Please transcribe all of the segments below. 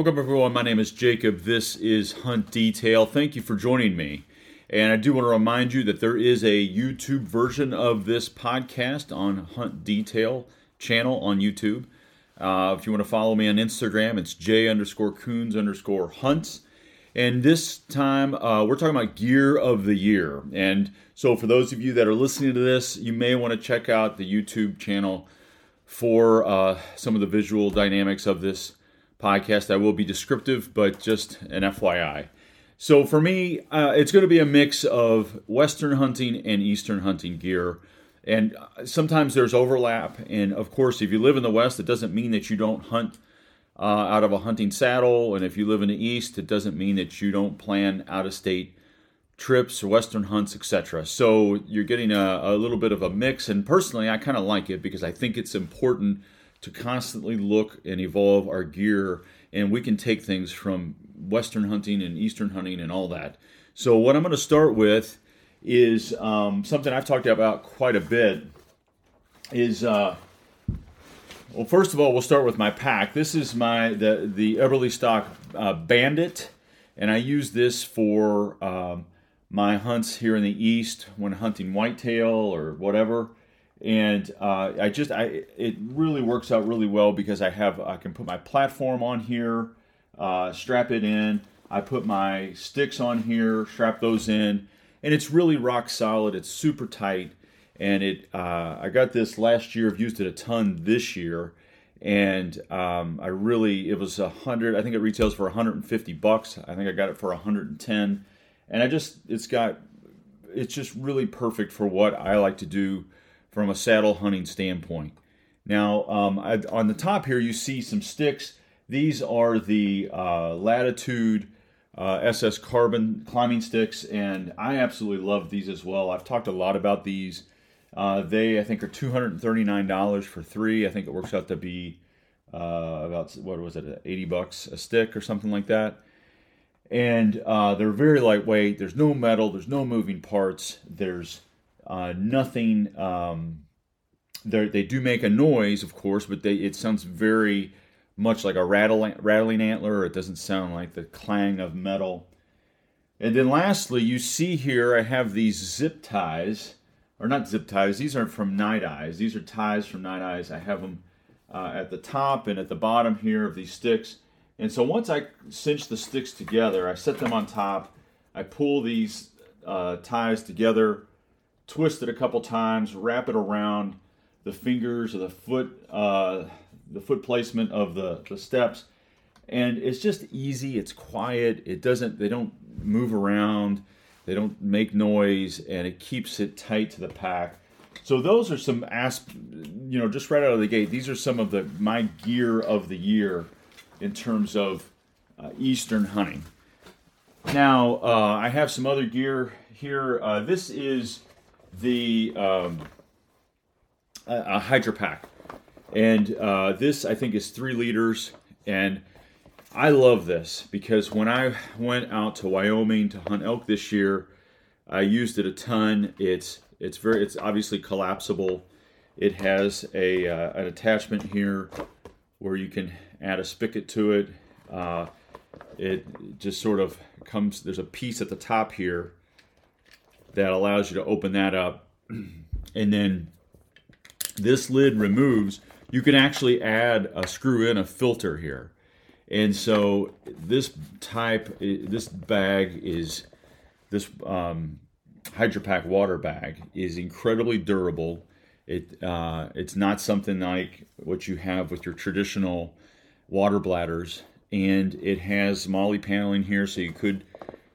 Welcome, everyone. My name is Jacob. This is Hunt Detail. Thank you for joining me. And I do want to remind you that there is a YouTube version of this podcast on Hunt Detail channel on YouTube. Uh, if you want to follow me on Instagram, it's J underscore Coons underscore Hunts. And this time, uh, we're talking about gear of the year. And so, for those of you that are listening to this, you may want to check out the YouTube channel for uh, some of the visual dynamics of this podcast. I will be descriptive, but just an FYI. So for me, uh, it's going to be a mix of Western hunting and Eastern hunting gear. And uh, sometimes there's overlap. And of course, if you live in the West, it doesn't mean that you don't hunt uh, out of a hunting saddle. And if you live in the East, it doesn't mean that you don't plan out of state trips or Western hunts, etc. So you're getting a, a little bit of a mix. And personally, I kind of like it because I think it's important to constantly look and evolve our gear, and we can take things from Western hunting and Eastern hunting and all that. So, what I'm going to start with is um, something I've talked about quite a bit. Is uh, well, first of all, we'll start with my pack. This is my the the Eberlestock uh, Bandit, and I use this for um, my hunts here in the east when hunting whitetail or whatever and uh, I just I it really works out really well because I have I can put my platform on here, uh, strap it in. I put my sticks on here, strap those in, and it's really rock solid. It's super tight, and it uh, I got this last year. I've used it a ton this year, and um, I really it was a hundred. I think it retails for 150 bucks. I think I got it for 110, and I just it's got it's just really perfect for what I like to do from a saddle hunting standpoint. Now, um, I, on the top here, you see some sticks. These are the uh, Latitude uh, SS Carbon climbing sticks, and I absolutely love these as well. I've talked a lot about these. Uh, they, I think, are $239 for three. I think it works out to be uh, about, what was it, 80 bucks a stick or something like that. And uh, they're very lightweight. There's no metal, there's no moving parts, there's uh, nothing. Um, they do make a noise, of course, but they, it sounds very much like a rattling, rattling antler. It doesn't sound like the clang of metal. And then lastly, you see here I have these zip ties, or not zip ties. These aren't from Nite Ize. These are ties from Nite Ize. I have them uh, at the top and at the bottom here of these sticks. And so once I cinch the sticks together, I set them on top. I pull these uh, ties together twist it a couple times, wrap it around the fingers or the foot, uh, the foot placement of the, the steps. And it's just easy. It's quiet. It doesn't, they don't move around. They don't make noise and it keeps it tight to the pack. So those are some asp, you know, just right out of the gate. These are some of the my gear of the year in terms of uh, eastern hunting. Now uh, I have some other gear here. Uh, this is the um, a, HydraPak, and uh, this I think is three liters, and I love this because when I went out to Wyoming to hunt elk this year, I used it a ton. It's it's very it's obviously collapsible. It has a uh, an attachment here where you can add a spigot to it. Uh, it just sort of comes. There's a piece at the top here that allows you to open that up. And then this lid removes. You can actually add a screw in a filter here. And so this type, this bag is this um, HydraPak water bag is incredibly durable. It uh, it's not something like what you have with your traditional water bladders, and it has MOLLE paneling here, so you could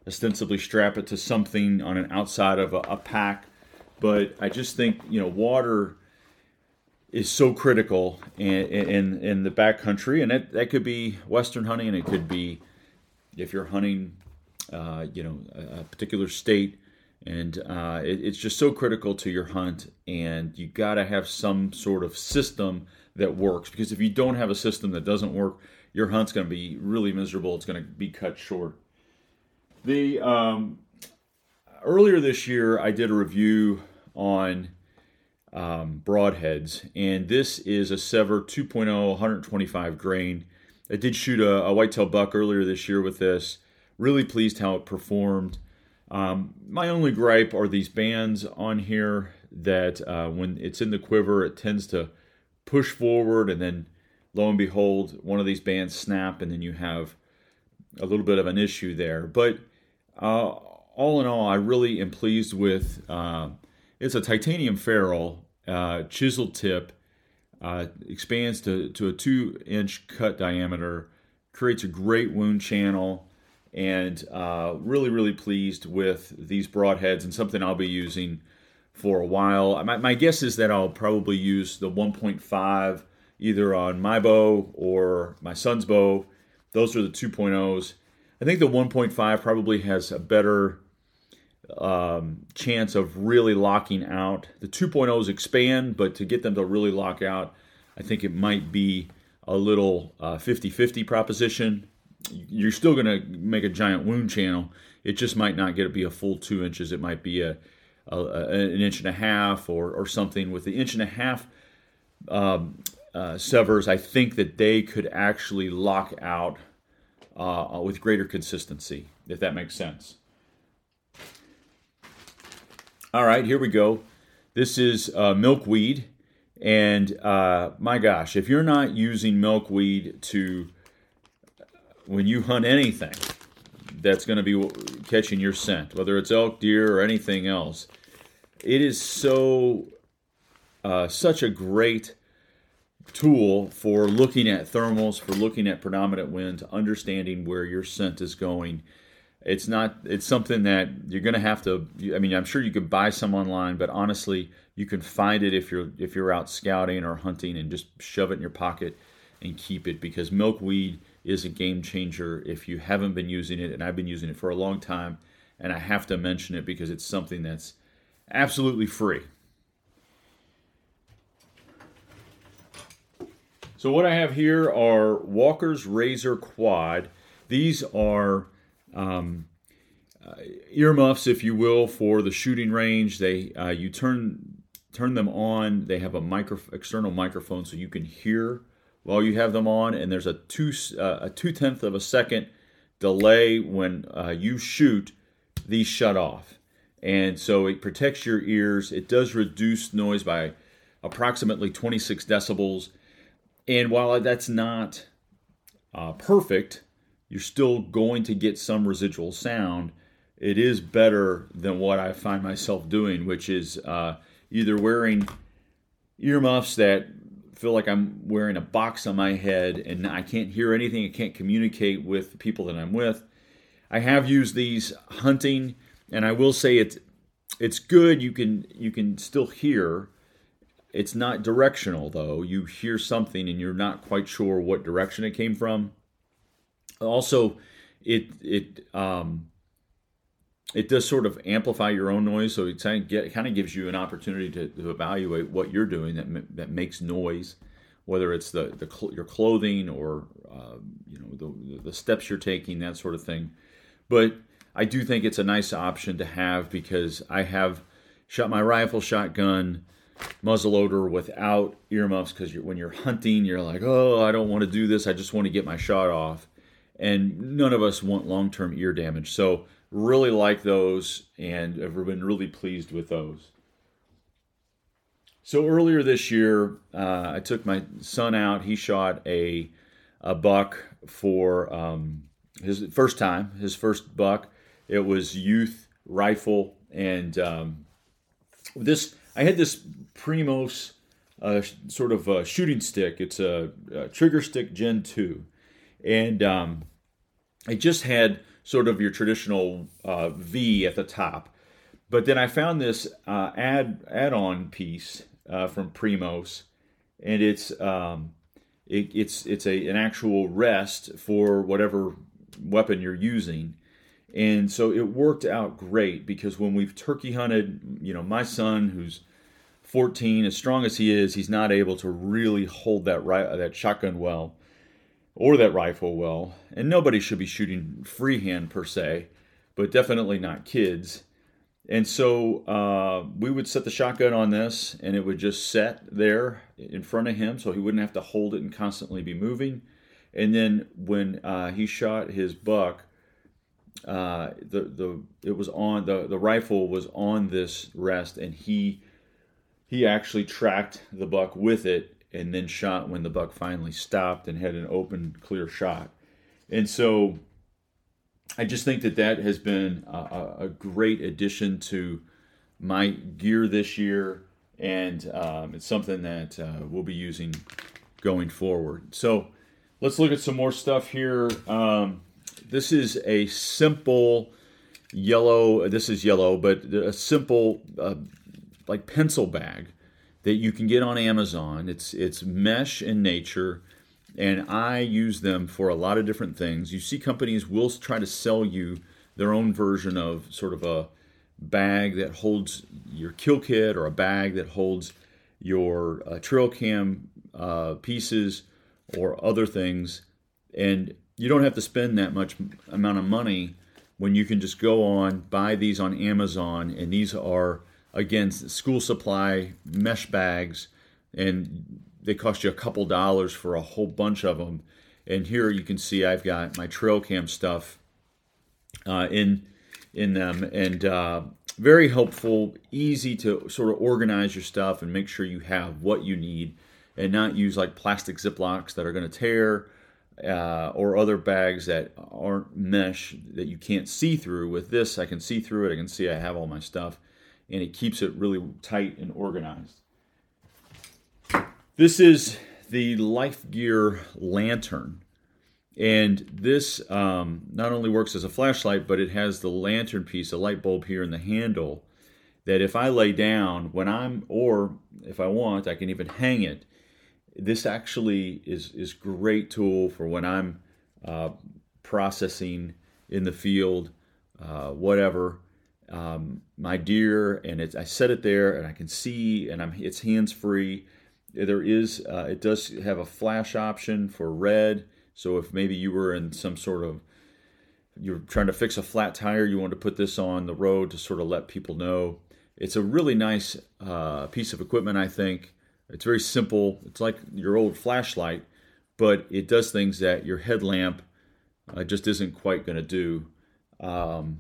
ostensibly strap it to something on an outside of a, a pack. But I just think you know water is so critical in in, in the backcountry, and that, that could be western hunting, and it could be if you're hunting, uh, you know, a, a, particular state, and uh, it, it's just so critical to your hunt, and you got to have some sort of system that works because if you don't have a system that doesn't work, your hunt's going to be really miserable. It's going to be cut short. The um, earlier this year, I did a review on um, broadheads, and this is a SEVR 2.0 125 grain. I did shoot a, a whitetail buck earlier this year with this. Really pleased how it performed. Um, my only gripe are these bands on here that uh, when it's in the quiver, it tends to push forward, and then lo and behold, one of these bands snap, and then you have a little bit of an issue there. But uh, all in all, I really am pleased with. Uh, it's a titanium ferrule, uh, chisel tip, uh, expands to, to a two inch cut diameter, creates a great wound channel, and uh, really, really pleased with these broadheads and something I'll be using for a while. My, my guess is that I'll probably use the 1.5 either on my bow or my son's bow. Those are the 2.0s. I think the 1.5 probably has a better um, chance of really locking out. The 2.0s expand, but to get them to really lock out, I think it might be a little 50 uh, 50 proposition. You're still going to make a giant wound channel. It just might not get to be a full two inches. It might be a, a, a an inch and a half or, or something. With the inch and a half um, uh, SEVRs, I think that they could actually lock out uh, with greater consistency, if that makes sense. All right, here we go. This is uh, milkweed. And uh, my gosh, if you're not using milkweed to, when you hunt anything that's going to be catching your scent, whether it's elk, deer, or anything else, it is so, uh, such a great tool for looking at thermals, for looking at predominant winds, understanding where your scent is going. It's not it's something that you're going to have to i mean i'm sure you could buy some online but honestly you can find it if you're if you're out scouting or hunting and just shove it in your pocket and keep it because milkweed is a game changer if you haven't been using it and i've been using it for a long time and i have to mention it because it's something that's absolutely free so what i have here are walker's razor quad these are um, uh, earmuffs, if you will, for the shooting range. They uh, you turn turn them on. They have a micro external microphone, so you can hear while you have them on. And there's a two uh, a two tenth of a second delay when uh, you shoot. These shut off, and so it protects your ears. It does reduce noise by approximately 26 decibels. And while that's not uh, perfect, you're still going to get some residual sound. It is better than what I find myself doing, which is uh, either wearing earmuffs that feel like I'm wearing a box on my head and I can't hear anything, I can't communicate with the people that I'm with. I have used these hunting, and I will say it's it's good. You can you can still hear. It's not directional though. You hear something and you're not quite sure what direction it came from also it it um, it does sort of amplify your own noise, so it kind of, gives you an opportunity to, to, evaluate what you're doing that that makes noise, whether it's the, the your clothing or uh, you know the, the steps you're taking, that sort of thing. But I do think it's a nice option to have because I have shot my rifle, shotgun, muzzleloader without earmuffs because when you're hunting, you're like, oh, I don't want to do this. I just want to get my shot off and none of us want long term ear damage. So, really like those and have been really pleased with those. So, earlier this year, uh, I took my son out. He shot a, a buck for um, his first time, his first buck. It was youth rifle. And um, this, I had this Primos uh, sort of a shooting stick. It's a, a trigger stick Gen 2 and um, it just had sort of your traditional uh, V at the top. But then I found this uh, add add-on piece uh, from Primos, and it's um, it, it's it's a an actual rest for whatever weapon you're using, and so it worked out great because when we've turkey hunted, you know, my son who's 14, as strong as he is, he's not able to really hold that right that shotgun well or that rifle well. And nobody should be shooting freehand per se, but definitely not kids. And so uh, we would set the shotgun on this, and it would just set there in front of him, so he wouldn't have to hold it and constantly be moving. And then when uh, he shot his buck, uh, the the it was on the the rifle was on this rest, and he he actually tracked the buck with it, and then shot when the buck finally stopped and had an open, clear shot. And so, I just think that that has been a, a great addition to my gear this year, and um, it's something that uh, we'll be using going forward. So let's look at some more stuff here. Um, this is a simple yellow. This is yellow, but a simple uh, like pencil bag that you can get on Amazon. It's it's mesh in nature, and I use them for a lot of different things. You see, companies will try to sell you their own version of sort of a bag that holds your kill kit or a bag that holds your uh, trail cam uh, pieces or other things, and you don't have to spend that much amount of money when you can just go on buy these on Amazon, and these are again school supply mesh bags, and they cost you a couple dollars for a whole bunch of them. And here you can see I've got my trail cam stuff uh, in in them, and uh, very helpful, easy to sort of organize your stuff and make sure you have what you need and not use like plastic ziplocs that are going to tear uh, or other bags that aren't mesh that you can't see through. With this, I can see through it. I can see I have all my stuff, and it keeps it really tight and organized. This is the Life Gear lantern. And this um, not only works as a flashlight, but it has the lantern piece, a light bulb here in the handle. That if I lay down when I'm, or if I want, I can even hang it this actually is is great tool for when I'm uh, processing in the field, uh, whatever. Um, my deer, and it's I set it there, and I can see, and I'm it's hands free. There is uh, it does have a flash option for red, so if maybe you were in some sort of you're trying to fix a flat tire, you want to put this on the road to sort of let people know. It's a really nice uh, piece of equipment, I think. It's very simple. It's like your old flashlight, but it does things that your headlamp uh, just isn't quite going to do. Um,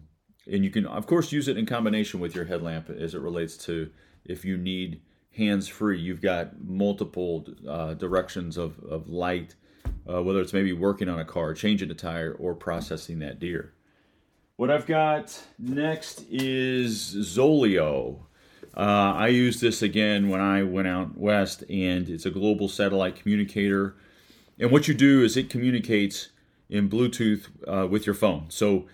and you can, of course, use it in combination with your headlamp as it relates to if you need hands free. You've got multiple uh, directions of, of light, uh, whether it's maybe working on a car, changing a tire, or processing that deer. What I've got next is Zoleo. Uh, I used this again when I went out west, and it's a global satellite communicator. And what you do is it communicates in Bluetooth uh, with your phone. So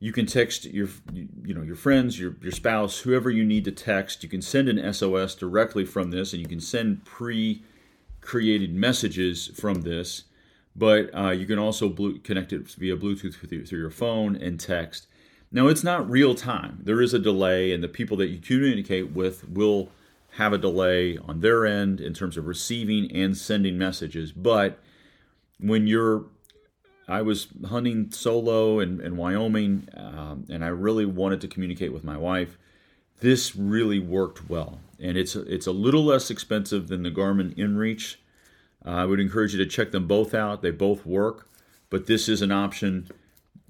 you can text your, you know, your friends, your your spouse, whoever you need to text. You can send an SOS directly from this, and you can send pre-created messages from this. But uh, you can also connect it via Bluetooth through your phone and text. Now, it's not real time. There is a delay, and the people that you communicate with will have a delay on their end in terms of receiving and sending messages. But when you're, I was hunting solo in, in Wyoming, um, and I really wanted to communicate with my wife. This really worked well, and it's it's a little less expensive than the Garmin InReach. Uh, I would encourage you to check them both out. They both work, but this is an option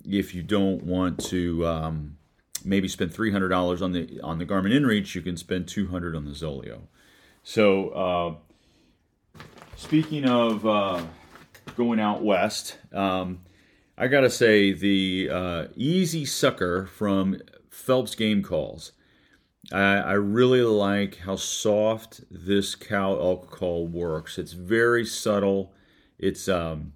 if you don't want to um, maybe spend three hundred dollars on the on the Garmin InReach, you can spend two hundred on the Zoleo. So, uh, speaking of uh, going out west, um, I gotta say the uh, Easy Sucker from Phelps Game Calls. I, I really like how soft this cow elk call works. It's very subtle. It's um,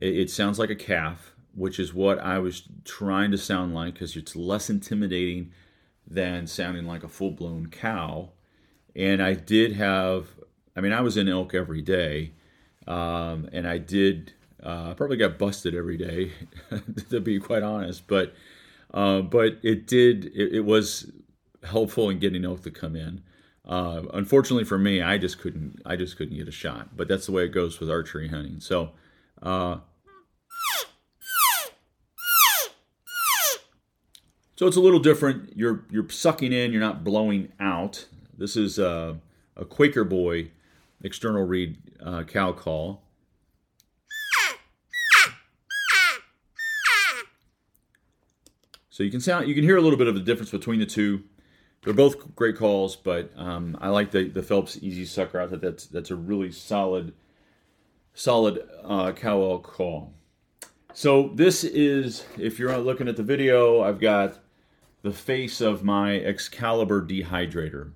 it, it sounds like a calf which is what I was trying to sound like because it's less intimidating than sounding like a full blown cow. And I did have, I mean, I was in elk every day, um, and I did uh, probably got busted every day, to be quite honest. But uh, but it did, it, it, was helpful in getting elk to come in. Uh, unfortunately for me, I just couldn't, I just couldn't get a shot. But that's the way it goes with archery hunting. So. Uh, So it's a little different. You're you're sucking in, you're not blowing out. This is a, a Quaker Boy external reed uh, cow call. So you can sound you can hear a little bit of the difference between the two. They're both great calls, but um, I like the, the Phelps Easy Sucker. I think that's that's a really solid solid uh, cowell call. So this is if you're looking at the video, I've got the face of my Excalibur dehydrator.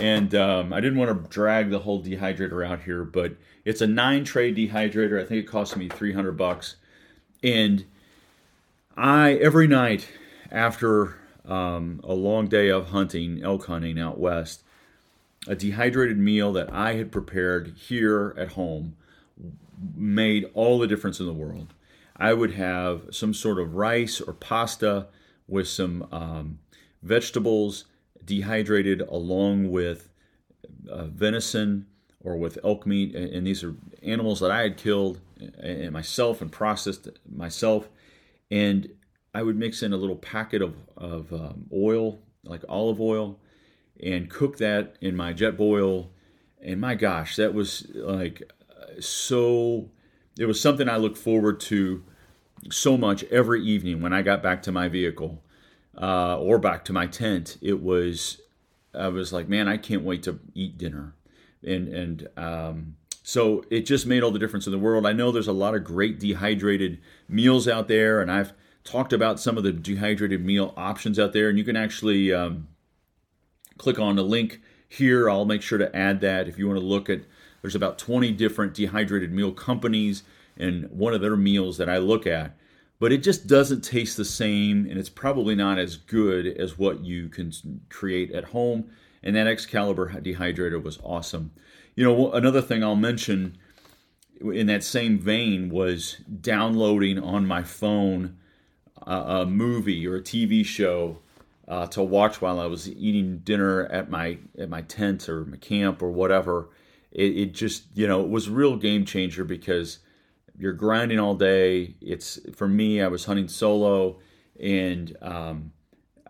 And um, I didn't want to drag the whole dehydrator out here, but it's a nine tray dehydrator. I think it cost me 300 bucks. And I, every night after um, a long day of hunting, elk hunting out west, a dehydrated meal that I had prepared here at home made all the difference in the world. I would have some sort of rice or pasta with some um, vegetables dehydrated along with uh, venison or with elk meat. And these are animals that I had killed and myself and processed myself. And I would mix in a little packet of, of um, oil, like olive oil, and cook that in my Jetboil. And my gosh, that was like so, it was something I look forward to so much every evening when I got back to my vehicle uh, or back to my tent. It was, I was like, man, I can't wait to eat dinner. And, and, um, so it just made all the difference in the world. I know there's a lot of great dehydrated meals out there, and I've talked about some of the dehydrated meal options out there, and you can actually um, click on the link here. I'll make sure to add that if you want to look at. There's about 20 different dehydrated meal companies, and one of their meals that I look at, but it just doesn't taste the same, and it's probably not as good as what you can create at home. And that Excalibur dehydrator was awesome. You know, another thing I'll mention in that same vein was downloading on my phone a, a movie or a TV show uh, to watch while I was eating dinner at my at my tent or my camp or whatever. It, it just you know it was a real game changer because you're grinding all day. It's for me. I was hunting solo, and um,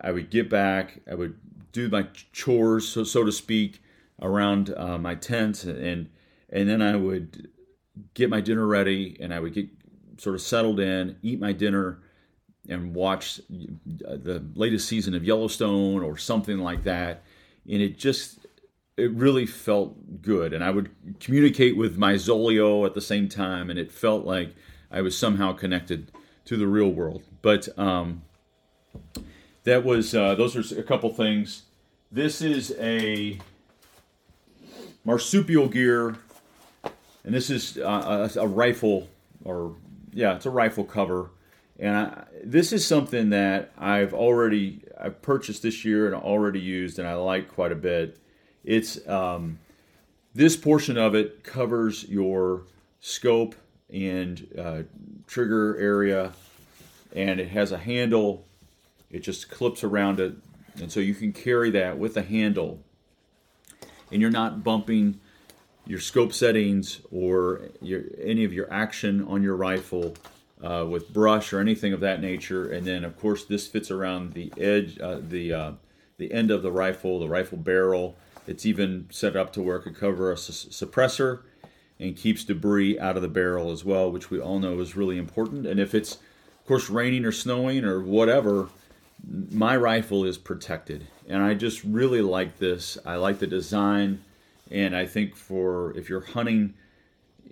I would get back. I would do my chores, so so to speak, around uh, my tent, and and then I would get my dinner ready, and I would get sort of settled in, eat my dinner, and watch the latest season of Yellowstone or something like that. And it just, it really felt good. And I would communicate with my Zoleo at the same time, and it felt like I was somehow connected to the real world. But um, that was, uh, those are a couple things. This is a marsupial gear, and this is uh, a, a rifle, or yeah, it's a rifle cover and I, this is something that I've already I've purchased this year and already used, and I like quite a bit. It's um, this portion of it covers your scope and uh, trigger area, and it has a handle. It just clips around it, and so you can carry that with a handle, and you're not bumping your scope settings or your, any of your action on your rifle uh, with brush or anything of that nature. And then, of course, this fits around the edge, uh, the uh, the end of the rifle, the rifle barrel. It's even set up to where it could cover a su- suppressor and keeps debris out of the barrel as well, which we all know is really important. And if it's, of course, raining or snowing or whatever, my rifle is protected. And I just really like this. I like the design. And I think for if you're hunting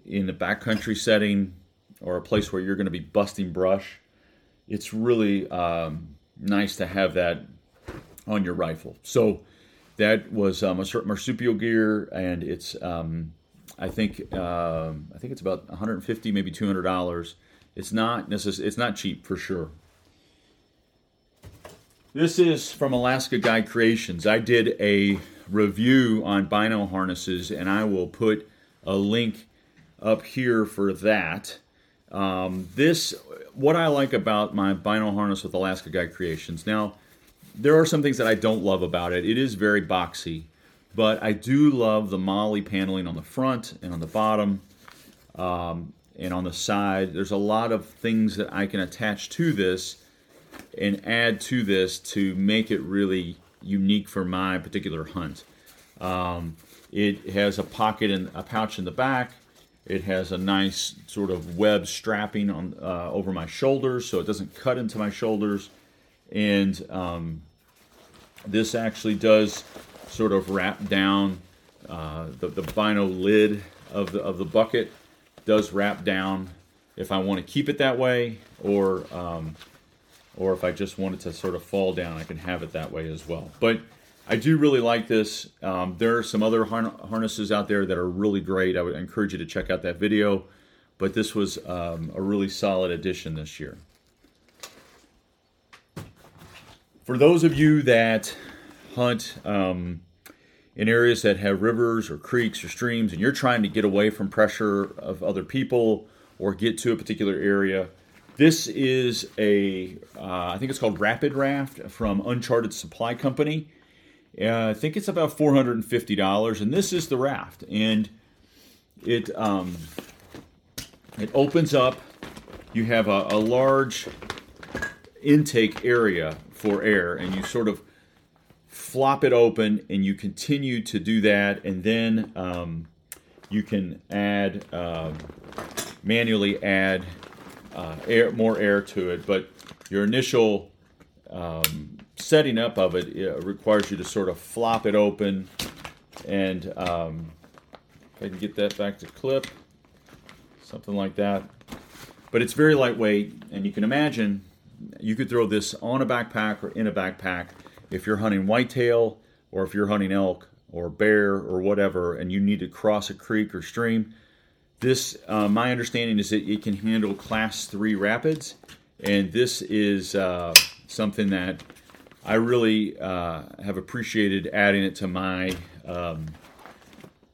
in the backcountry setting, or a place where you're going to be busting brush, it's really um, nice to have that on your rifle. So that was um, marsupial gear, and it's um, I think um, I think it's about 150, maybe 200 dollars. It's not necess- It's not cheap for sure. This is from Alaska Guy Creations. I did a review on bino harnesses, and I will put a link up here for that. Um, this, what I like about my bino harness with Alaska Guy Creations. Now, there are some things that I don't love about it. It is very boxy, but I do love the MOLLE paneling on the front and on the bottom um, and on the side. There's a lot of things that I can attach to this and add to this to make it really unique for my particular hunt. Um, it has a pocket and a pouch in the back. It has a nice sort of web strapping on uh, over my shoulders, so it doesn't cut into my shoulders. And um, this actually does sort of wrap down uh, the, the vinyl lid of the, of the bucket does wrap down if I want to keep it that way or um, or if I just want it to sort of fall down I can have it that way as well. But I do really like this. Um, there are some other harnesses out there that are really great. I would encourage you to check out that video. But this was um, a really solid addition this year for those of you that hunt um, in areas that have rivers or creeks or streams and you're trying to get away from pressure of other people or get to a particular area, this is a uh, I think it's called Rapid Raft from Uncharted Supply Company. Uh, I think it's about four hundred and fifty dollars, and this is the raft, and it um, it opens up. You have a, a large intake area for air, and you sort of flop it open and you continue to do that and then um, you can add um, manually add uh, air more air to it but your initial um, setting up of it, it, requires you to sort of flop it open and um, if I can get that back to clip something like that. But it's very lightweight and you can imagine you could throw this on a backpack or in a backpack if you're hunting whitetail or if you're hunting elk or bear or whatever and you need to cross a creek or stream. This uh, my understanding is that it can handle class 3 rapids and this is uh, something that i really uh, have appreciated adding it to my um,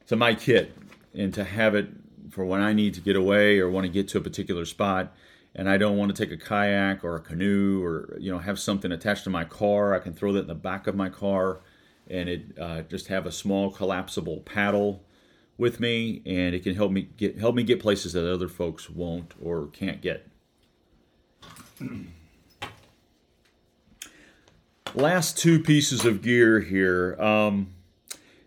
to my kit and to have it for when i need to get away or want to get to a particular spot and I don't want to take a kayak or a canoe or you know have something attached to my car, I can throw that in the back of my car, and it uh, just have a small collapsible paddle with me, and it can help me get help me get places that other folks won't or can't get. Last two pieces of gear here. Um,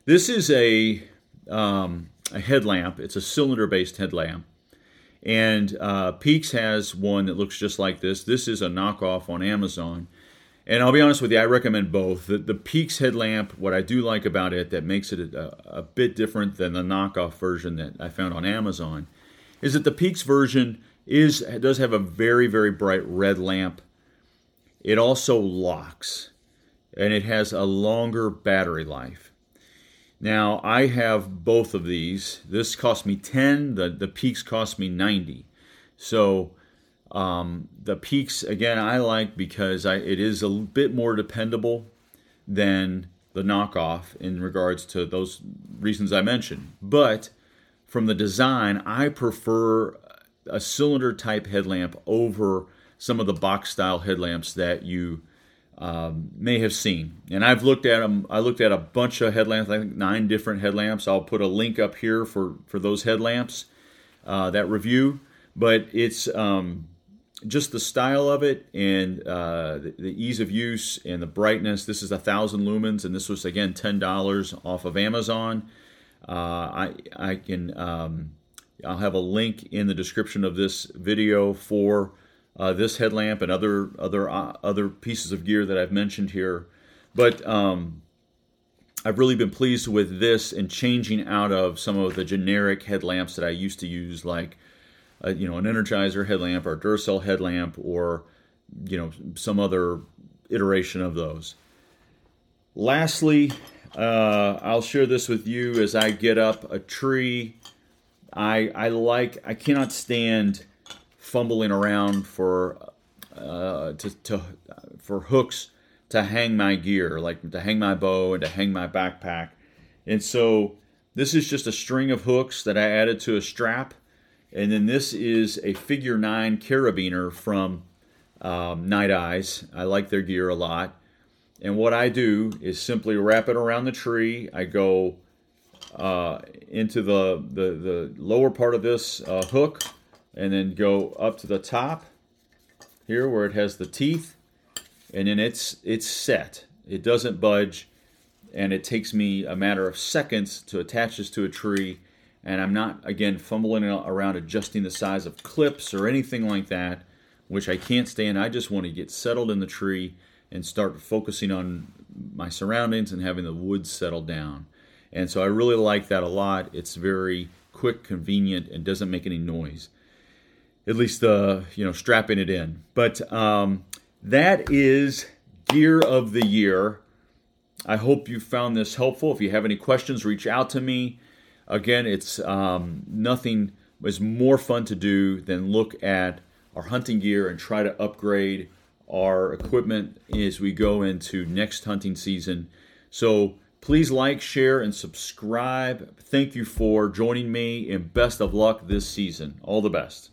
this is a um, a headlamp. It's a cylinder-based headlamp and uh, Peaks has one that looks just like this. This is a knockoff on Amazon. And I'll be honest with you, I recommend both. The, the Peaks headlamp, what I do like about it that makes it a, a bit different than the knockoff version that I found on Amazon is that the Peaks version is does have a very, very bright red lamp. It also locks and it has a longer battery life. Now I have both of these. This cost me 10, the, the peaks cost me 90. So um, the peaks again I like because I, it is a bit more dependable than the knockoff in regards to those reasons I mentioned. But from the design, I prefer a cylinder type headlamp over some of the box style headlamps that you um, may have seen. And I've looked at them. I looked at a bunch of headlamps. I think nine different headlamps. I'll put a link up here for for those headlamps uh, that review. But it's um, just the style of it and uh, the, the, ease of use and the brightness. This is a thousand lumens, and this was again ten dollars off of Amazon. Uh, I I can um, I'll have a link in the description of this video for uh, this headlamp and other other uh, other pieces of gear that I've mentioned here. But um, I've really been pleased with this and changing out of some of the generic headlamps that I used to use, like uh, you know an Energizer headlamp or Duracell headlamp or you know some other iteration of those. Lastly, uh, I'll share this with you as I get up a tree. I I like I cannot stand fumbling around for uh, to, to for hooks to hang my gear, like to hang my bow and to hang my backpack. And so this is just a string of hooks that I added to a strap. And then this is a figure nine carabiner from um, Nite Ize. I like their gear a lot. And what I do is simply wrap it around the tree. I go uh, into the, the, the lower part of this uh, hook and then go up to the top here where it has the teeth and then it's it's set it doesn't budge and it takes me a matter of seconds to attach this to a tree and I'm not again fumbling around adjusting the size of clips or anything like that which I can't stand I just want to get settled in the tree and start focusing on my surroundings and having the woods settle down. And so I really like that a lot. It's very quick, convenient, and doesn't make any noise. At least, uh, you know, strapping it in. But um, that is gear of the year. I hope you found this helpful. If you have any questions, reach out to me. Again, it's um, nothing is more fun to do than look at our hunting gear and try to upgrade our equipment as we go into next hunting season. So please like, share, and subscribe. Thank you for joining me, and best of luck this season. All the best.